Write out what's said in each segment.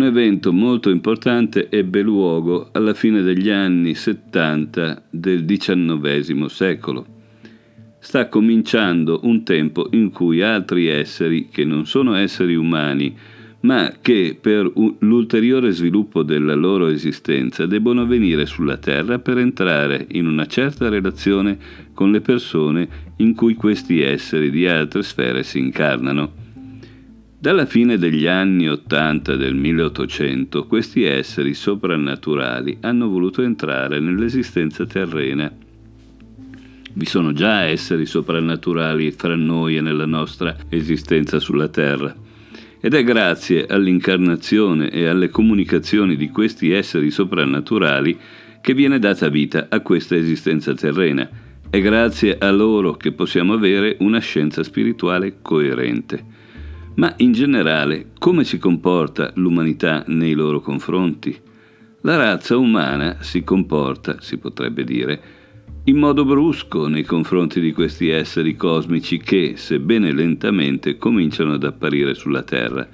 Un evento molto importante ebbe luogo alla fine degli anni 70 del XIX secolo. Sta cominciando un tempo in cui altri esseri, che non sono esseri umani, ma che per l'ulteriore sviluppo della loro esistenza debbono venire sulla Terra per entrare in una certa relazione con le persone in cui questi esseri di altre sfere si incarnano. Dalla fine degli anni Ottanta del 1800 questi esseri soprannaturali hanno voluto entrare nell'esistenza terrena. Vi sono già esseri soprannaturali fra noi e nella nostra esistenza sulla Terra. Ed è grazie all'incarnazione e alle comunicazioni di questi esseri soprannaturali che viene data vita a questa esistenza terrena. È grazie a loro che possiamo avere una scienza spirituale coerente. Ma in generale, come si comporta l'umanità nei loro confronti? La razza umana si comporta, si potrebbe dire, in modo brusco nei confronti di questi esseri cosmici che, sebbene lentamente, cominciano ad apparire sulla Terra.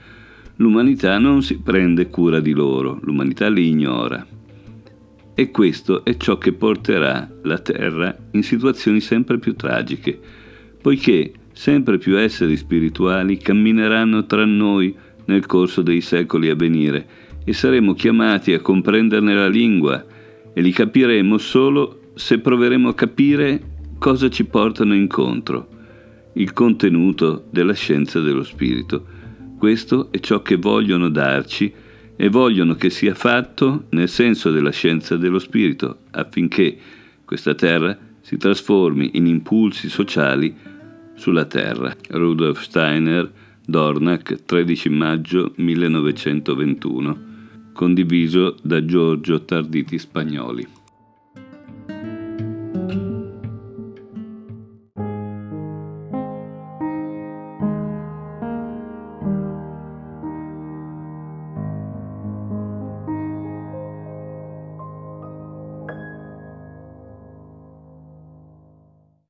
L'umanità non si prende cura di loro, l'umanità li ignora. E questo è ciò che porterà la Terra in situazioni sempre più tragiche, poiché sempre più esseri spirituali cammineranno tra noi nel corso dei secoli a venire e saremo chiamati a comprenderne la lingua e li capiremo solo se proveremo a capire cosa ci portano incontro, il contenuto della scienza dello spirito. Questo è ciò che vogliono darci e vogliono che sia fatto nel senso della scienza dello spirito, affinché questa terra si trasformi in impulsi sociali sulla Terra. Rudolf Steiner, Dornach, 13 maggio 1921. Condiviso da Giorgio Tarditi Spagnoli.